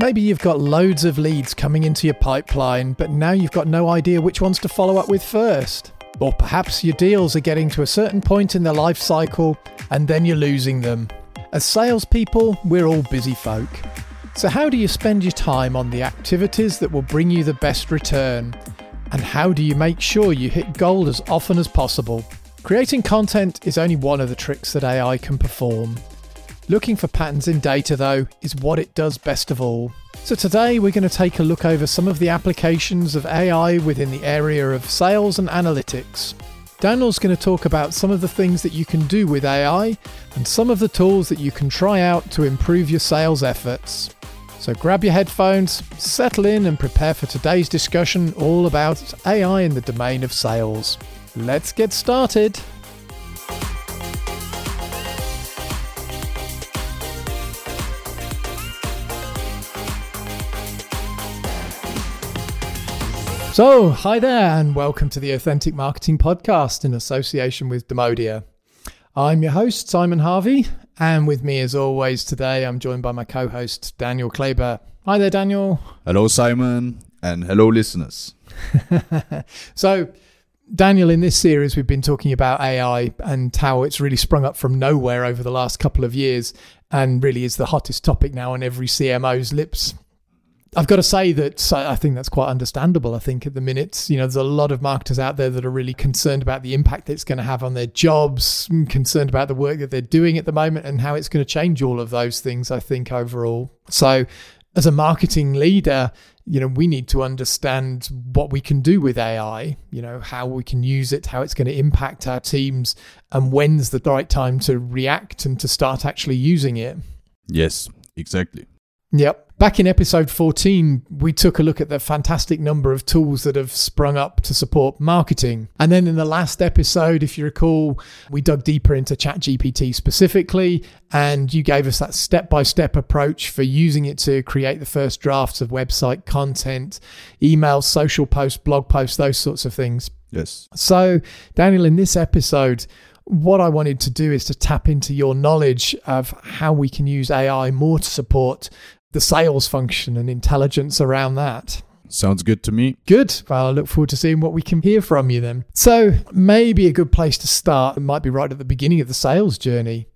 Maybe you've got loads of leads coming into your pipeline, but now you've got no idea which ones to follow up with first. Or perhaps your deals are getting to a certain point in their life cycle and then you're losing them. As salespeople, we're all busy folk. So, how do you spend your time on the activities that will bring you the best return? And how do you make sure you hit gold as often as possible? Creating content is only one of the tricks that AI can perform. Looking for patterns in data, though, is what it does best of all. So, today we're going to take a look over some of the applications of AI within the area of sales and analytics. Daniel's going to talk about some of the things that you can do with AI and some of the tools that you can try out to improve your sales efforts. So, grab your headphones, settle in, and prepare for today's discussion all about AI in the domain of sales. Let's get started. So, hi there, and welcome to the Authentic Marketing Podcast in association with Demodia. I'm your host, Simon Harvey, and with me, as always, today I'm joined by my co host, Daniel Kleber. Hi there, Daniel. Hello, Simon, and hello, listeners. so, Daniel, in this series, we've been talking about AI and how it's really sprung up from nowhere over the last couple of years and really is the hottest topic now on every CMO's lips. I've got to say that I think that's quite understandable. I think at the minute, you know, there's a lot of marketers out there that are really concerned about the impact that it's going to have on their jobs, mm, concerned about the work that they're doing at the moment and how it's going to change all of those things, I think, overall. So, as a marketing leader, you know, we need to understand what we can do with AI, you know, how we can use it, how it's going to impact our teams, and when's the right time to react and to start actually using it. Yes, exactly. Yep. Back in episode 14, we took a look at the fantastic number of tools that have sprung up to support marketing. And then in the last episode, if you recall, we dug deeper into ChatGPT specifically, and you gave us that step by step approach for using it to create the first drafts of website content, emails, social posts, blog posts, those sorts of things. Yes. So, Daniel, in this episode, what I wanted to do is to tap into your knowledge of how we can use AI more to support the sales function and intelligence around that. Sounds good to me. Good. Well, I look forward to seeing what we can hear from you then. So, maybe a good place to start might be right at the beginning of the sales journey.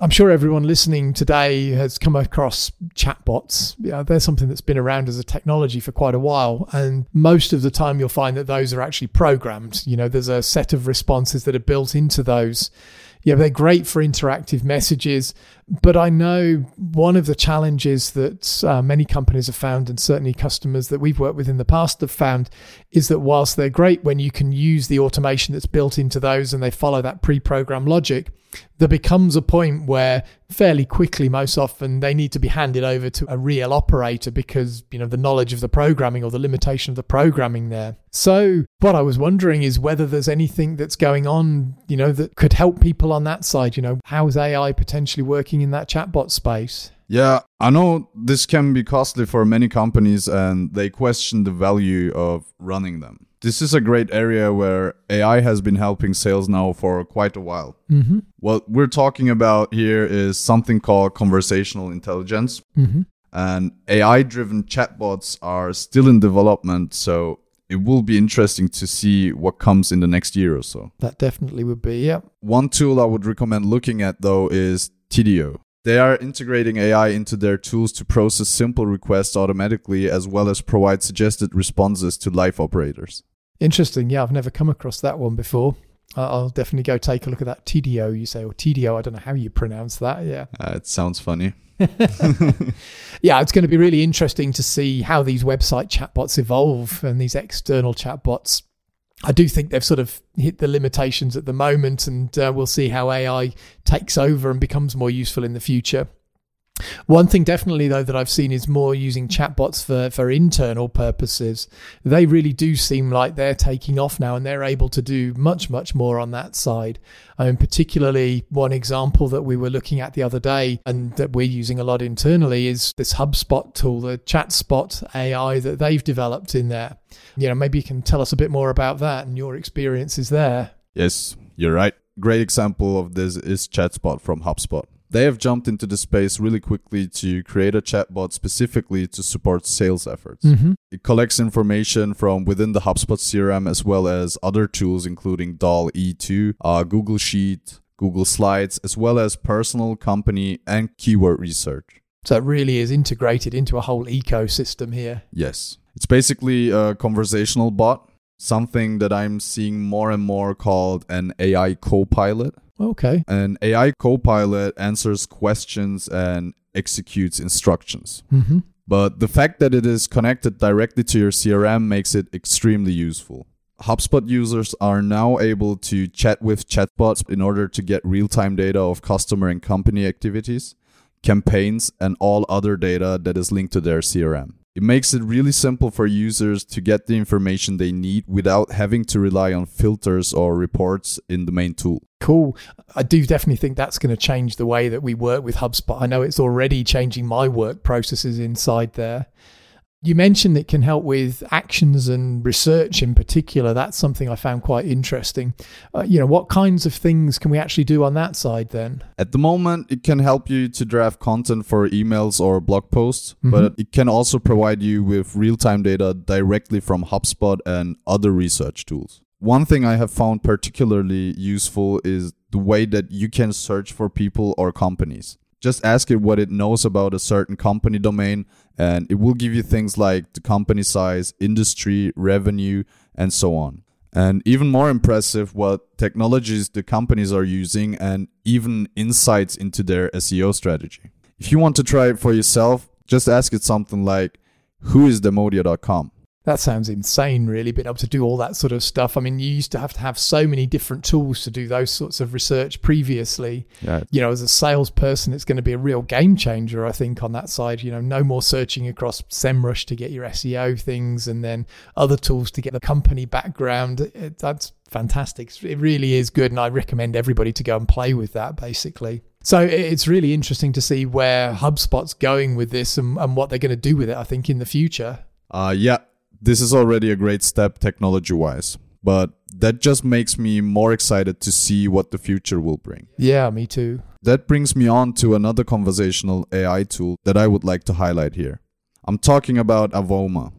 I'm sure everyone listening today has come across chatbots. Yeah, they're something that's been around as a technology for quite a while. And most of the time, you'll find that those are actually programmed. You know, there's a set of responses that are built into those yeah, they're great for interactive messages. But I know one of the challenges that uh, many companies have found, and certainly customers that we've worked with in the past have found, is that whilst they're great when you can use the automation that's built into those and they follow that pre programmed logic, there becomes a point where fairly quickly most often they need to be handed over to a real operator because you know the knowledge of the programming or the limitation of the programming there. So what i was wondering is whether there's anything that's going on you know that could help people on that side. You know how is ai potentially working in that chatbot space? Yeah, I know this can be costly for many companies and they question the value of running them. This is a great area where AI has been helping sales now for quite a while. Mm-hmm. What we're talking about here is something called conversational intelligence. Mm-hmm. And AI driven chatbots are still in development. So it will be interesting to see what comes in the next year or so. That definitely would be, yeah. One tool I would recommend looking at though is Tidio. They are integrating AI into their tools to process simple requests automatically as well as provide suggested responses to live operators. Interesting. Yeah, I've never come across that one before. I'll definitely go take a look at that TDO you say, or TDO. I don't know how you pronounce that. Yeah. Uh, it sounds funny. yeah, it's going to be really interesting to see how these website chatbots evolve and these external chatbots. I do think they've sort of hit the limitations at the moment, and uh, we'll see how AI takes over and becomes more useful in the future. One thing definitely though that I've seen is more using chatbots for, for internal purposes. They really do seem like they're taking off now and they're able to do much, much more on that side. I mean, particularly one example that we were looking at the other day and that we're using a lot internally is this HubSpot tool, the ChatSpot AI that they've developed in there. You know, maybe you can tell us a bit more about that and your experiences there. Yes, you're right. Great example of this is ChatSpot from HubSpot. They have jumped into the space really quickly to create a chatbot specifically to support sales efforts. Mm-hmm. It collects information from within the HubSpot CRM as well as other tools, including DALL-E 2, uh, Google Sheet, Google Slides, as well as personal, company, and keyword research. So it really is integrated into a whole ecosystem here. Yes. It's basically a conversational bot, something that I'm seeing more and more called an AI co pilot. Okay. An AI co pilot answers questions and executes instructions. Mm-hmm. But the fact that it is connected directly to your CRM makes it extremely useful. HubSpot users are now able to chat with chatbots in order to get real time data of customer and company activities, campaigns, and all other data that is linked to their CRM. It makes it really simple for users to get the information they need without having to rely on filters or reports in the main tool. Cool. I do definitely think that's going to change the way that we work with HubSpot. I know it's already changing my work processes inside there. You mentioned it can help with actions and research in particular. That's something I found quite interesting. Uh, you know, what kinds of things can we actually do on that side then? At the moment, it can help you to draft content for emails or blog posts, but it can also provide you with real time data directly from HubSpot and other research tools. One thing I have found particularly useful is the way that you can search for people or companies. Just ask it what it knows about a certain company domain, and it will give you things like the company size, industry, revenue, and so on. And even more impressive, what technologies the companies are using, and even insights into their SEO strategy. If you want to try it for yourself, just ask it something like, Who is Demodia.com? That sounds insane, really, being able to do all that sort of stuff. I mean, you used to have to have so many different tools to do those sorts of research previously. Yeah, You know, as a salesperson, it's going to be a real game changer, I think, on that side. You know, no more searching across SEMrush to get your SEO things and then other tools to get the company background. It, that's fantastic. It really is good. And I recommend everybody to go and play with that, basically. So it's really interesting to see where HubSpot's going with this and, and what they're going to do with it, I think, in the future. Uh, yeah, this is already a great step technology wise, but that just makes me more excited to see what the future will bring. Yeah, me too. That brings me on to another conversational AI tool that I would like to highlight here. I'm talking about Avoma.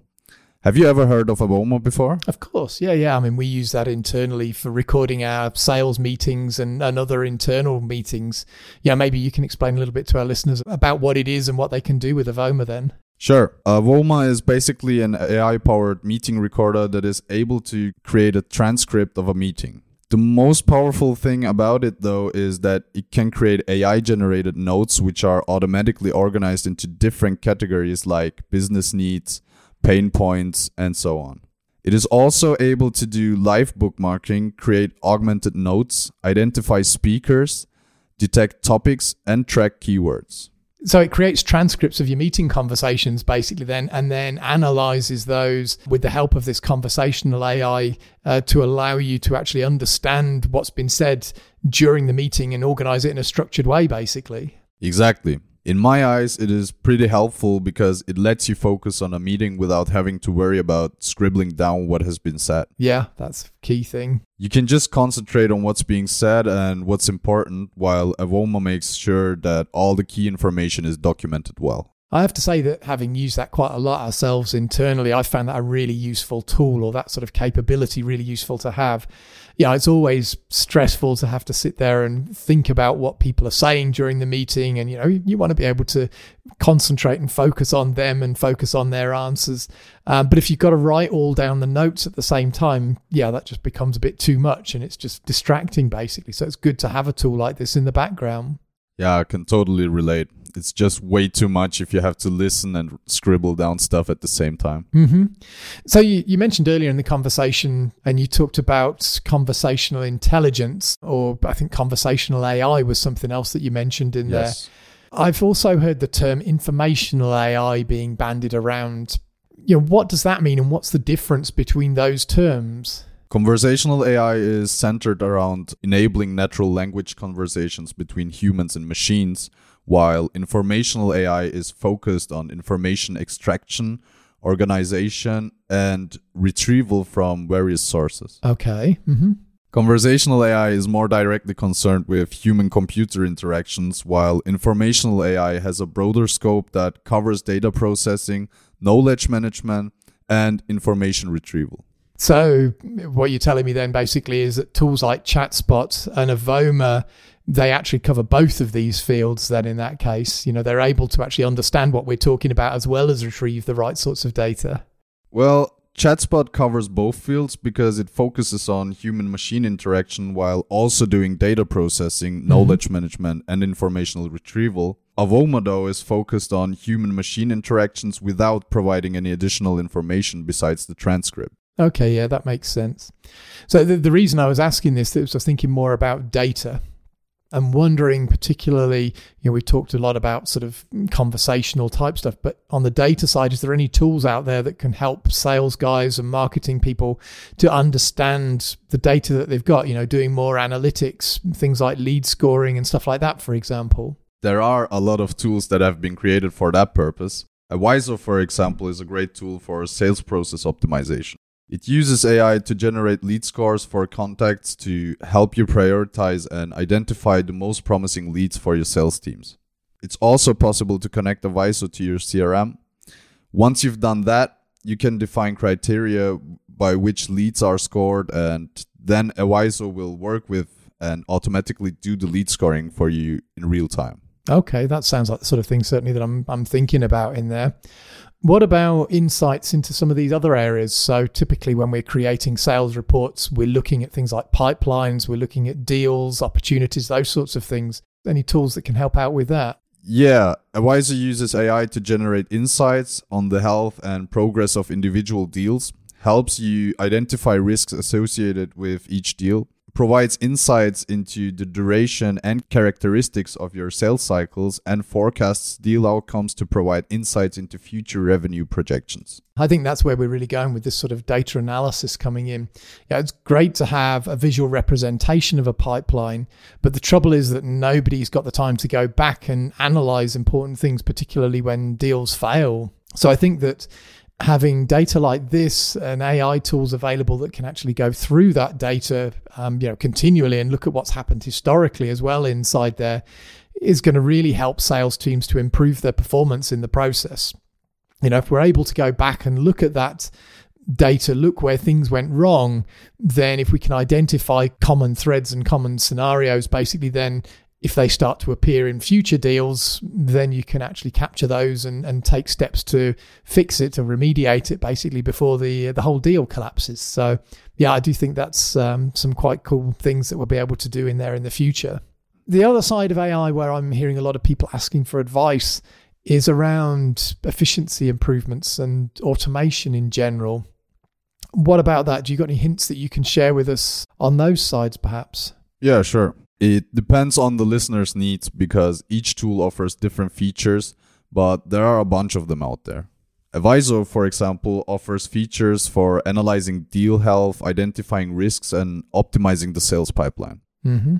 Have you ever heard of Avoma before? Of course. Yeah, yeah. I mean, we use that internally for recording our sales meetings and, and other internal meetings. Yeah, maybe you can explain a little bit to our listeners about what it is and what they can do with Avoma then. Sure. Uh, Avoma is basically an AI powered meeting recorder that is able to create a transcript of a meeting. The most powerful thing about it, though, is that it can create AI generated notes which are automatically organized into different categories like business needs, pain points, and so on. It is also able to do live bookmarking, create augmented notes, identify speakers, detect topics, and track keywords. So it creates transcripts of your meeting conversations basically then and then analyzes those with the help of this conversational AI uh, to allow you to actually understand what's been said during the meeting and organize it in a structured way basically. Exactly. In my eyes, it is pretty helpful because it lets you focus on a meeting without having to worry about scribbling down what has been said. Yeah, that's a key thing. You can just concentrate on what's being said and what's important, while Avoma makes sure that all the key information is documented well. I have to say that having used that quite a lot ourselves internally, I found that a really useful tool or that sort of capability really useful to have. Yeah, it's always stressful to have to sit there and think about what people are saying during the meeting. And, you know, you want to be able to concentrate and focus on them and focus on their answers. Um, but if you've got to write all down the notes at the same time, yeah, that just becomes a bit too much and it's just distracting basically. So it's good to have a tool like this in the background. Yeah, I can totally relate. It's just way too much if you have to listen and scribble down stuff at the same time. hmm So you, you mentioned earlier in the conversation, and you talked about conversational intelligence, or I think conversational AI was something else that you mentioned in Yes. there. I've also heard the term informational AI being bandied around. You know, what does that mean, and what's the difference between those terms? Conversational AI is centered around enabling natural language conversations between humans and machines, while informational AI is focused on information extraction, organization, and retrieval from various sources. Okay. hmm Conversational AI is more directly concerned with human computer interactions, while informational AI has a broader scope that covers data processing, knowledge management, and information retrieval. So, what you're telling me then basically is that tools like ChatSpot and Avoma they actually cover both of these fields then in that case. You know they're able to actually understand what we're talking about as well as retrieve the right sorts of data. Well chatspot covers both fields because it focuses on human machine interaction while also doing data processing mm-hmm. knowledge management and informational retrieval. Avoma though is focused on human machine interactions without providing any additional information besides the transcript Okay, yeah, that makes sense. So the, the reason I was asking this is I was thinking more about data I'm wondering, particularly, you know, we talked a lot about sort of conversational type stuff, but on the data side, is there any tools out there that can help sales guys and marketing people to understand the data that they've got? You know, doing more analytics, things like lead scoring and stuff like that, for example. There are a lot of tools that have been created for that purpose. Aviso, for example, is a great tool for sales process optimization. It uses AI to generate lead scores for contacts to help you prioritize and identify the most promising leads for your sales teams. It's also possible to connect Aviso to your CRM. Once you've done that, you can define criteria by which leads are scored, and then Aviso will work with and automatically do the lead scoring for you in real time. Okay, that sounds like the sort of thing certainly that I'm I'm thinking about in there. What about insights into some of these other areas? So, typically, when we're creating sales reports, we're looking at things like pipelines, we're looking at deals, opportunities, those sorts of things. Any tools that can help out with that? Yeah, Aviso uses AI to generate insights on the health and progress of individual deals, helps you identify risks associated with each deal, provides insights into the duration and characteristics of your sales cycles and forecasts deal outcomes to provide insights into future revenue projections. I think that's where we're really going with this sort of data analysis coming in. Yeah, it's great to have a visual representation of a pipeline, but the trouble is that nobody's got the time to go back and analyze important things, particularly when deals fail. So I think that having data like this and AI tools available that can actually go through that data, um, you know, continually and look at what's happened historically as well inside there, is going to really help sales teams to improve their performance in the process. You know, if we're able to go back and look at that data, look where things went wrong, then if we can identify common threads and common scenarios, basically, then if they start to appear in future deals, then you can actually capture those and, and take steps to fix it, to remediate it basically before the the whole deal collapses. So yeah, I do think that's um, some quite cool things that we'll be able to do in there in the future. The other side of AI where I'm hearing a lot of people asking for advice is around efficiency improvements and automation in general. What about that? Do you got any hints that you can share with us on those sides perhaps? Yeah, sure. It depends on the listener's needs because each tool offers different features, but there are a bunch of them out there. Aviso, for example, offers features for analyzing deal health, identifying risks, and optimizing the sales pipeline. Mm-hmm.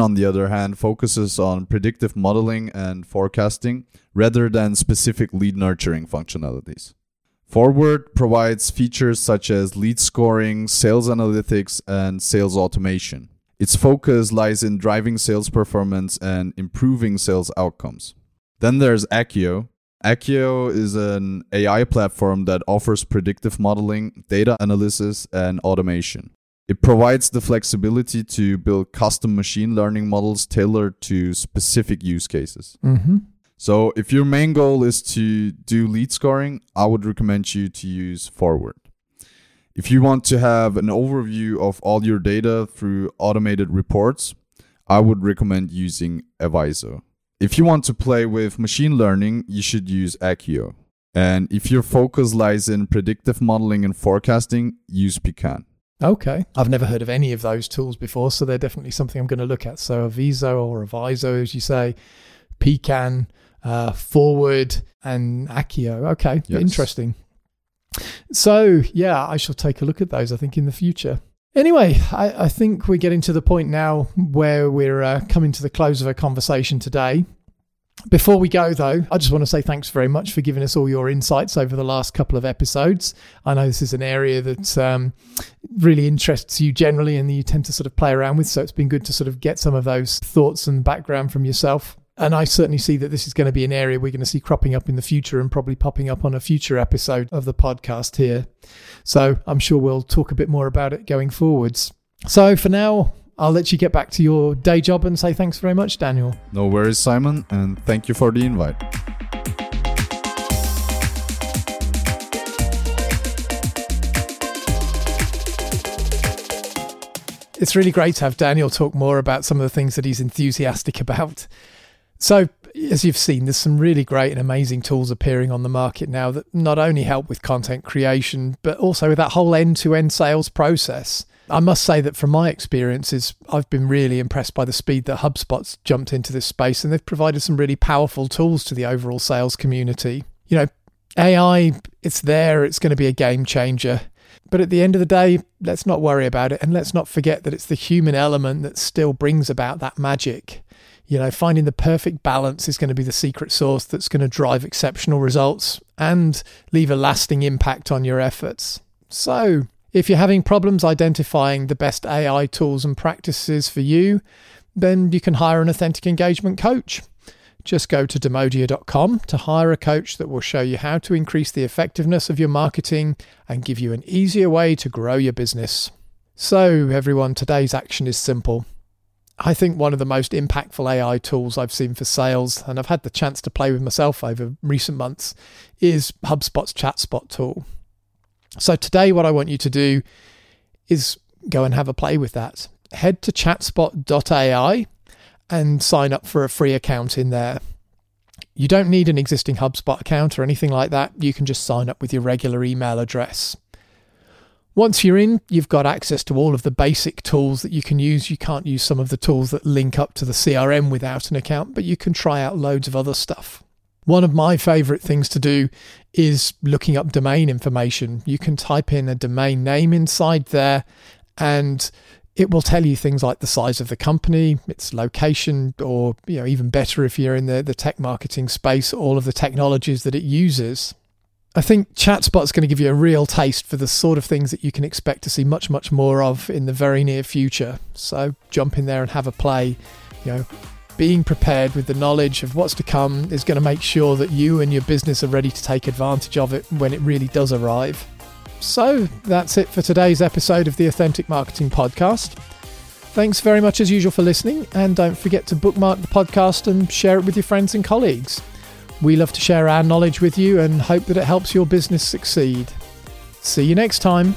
On the other hand, focuses on predictive modeling and forecasting rather than specific lead nurturing functionalities. Forward provides features such as lead scoring, sales analytics, and sales automation. Its focus lies in driving sales performance and improving sales outcomes. Then there's Akkio. Akkio is an AI platform that offers predictive modeling, data analysis, and automation. It provides the flexibility to build custom machine learning models tailored to specific use cases. Mm-hmm. So, if your main goal is to do lead scoring, I would recommend you to use Forward. If you want to have an overview of all your data through automated reports, I would recommend using Aviso. If you want to play with machine learning, you should use Akkio. And if your focus lies in predictive modeling and forecasting, use Pecan. Okay. I've never heard of any of those tools before, so they're definitely something I'm going to look at. So Avizo or Avizo, as you say, Pecan, uh, Forward, and Akkio. Okay, yes. interesting. So, yeah, I shall take a look at those, I think, in the future. Anyway, I, I think we're getting to the point now where we're uh, coming to the close of our conversation today. Before we go, though, I just want to say thanks very much for giving us all your insights over the last couple of episodes. I know this is an area that um, really interests you generally and you tend to sort of play around with. So it's been good to sort of get some of those thoughts and background from yourself. And I certainly see that this is going to be an area we're going to see cropping up in the future and probably popping up on a future episode of the podcast here. So I'm sure we'll talk a bit more about it going forwards. So for now, I'll let you get back to your day job and say thanks very much, Daniel. No worries, Simon, and thank you for the invite. It's really great to have Daniel talk more about some of the things that he's enthusiastic about. So, as you've seen, there's some really great and amazing tools appearing on the market now that not only help with content creation, but also with that whole end to end sales process. I must say that from my experiences, I've been really impressed by the speed that HubSpot's jumped into this space and they've provided some really powerful tools to the overall sales community. You know, AI, it's there, it's going to be a game changer. But at the end of the day, let's not worry about it and let's not forget that it's the human element that still brings about that magic. You know, finding the perfect balance is going to be the secret sauce that's going to drive exceptional results and leave a lasting impact on your efforts. So, if you're having problems identifying the best AI tools and practices for you, then you can hire an authentic engagement coach. Just go to demodia.com to hire a coach that will show you how to increase the effectiveness of your marketing and give you an easier way to grow your business. So, everyone, today's action is simple. I think one of the most impactful AI tools I've seen for sales, and I've had the chance to play with myself over recent months, is HubSpot's ChatSpot tool. So today, what I want you to do is go and have a play with that. Head to chatspot.ai and sign up for a free account in there. You don't need an existing HubSpot account or anything like that. You can just sign up with your regular email address. Once you're in, you've got access to all of the basic tools that you can use. You can't use some of the tools that link up to the CRM without an account, but you can try out loads of other stuff. One of my favorite things to do is looking up domain information. You can type in a domain name inside there and it will tell you things like the size of the company, its location, or you know, even better if you're in the, the tech marketing space, all of the technologies that it uses. I think ChatSpot's going to give you a real taste for the sort of things that you can expect to see much, much more of in the very near future. So jump in there and have a play. You know, being prepared with the knowledge of what's to come is going to make sure that you and your business are ready to take advantage of it when it really does arrive. So that's it for today's episode of the Authentic Marketing Podcast. Thanks very much as usual for listening, and don't forget to bookmark the podcast and share it with your friends and colleagues. We love to share our knowledge with you and hope that it helps your business succeed. See you next time.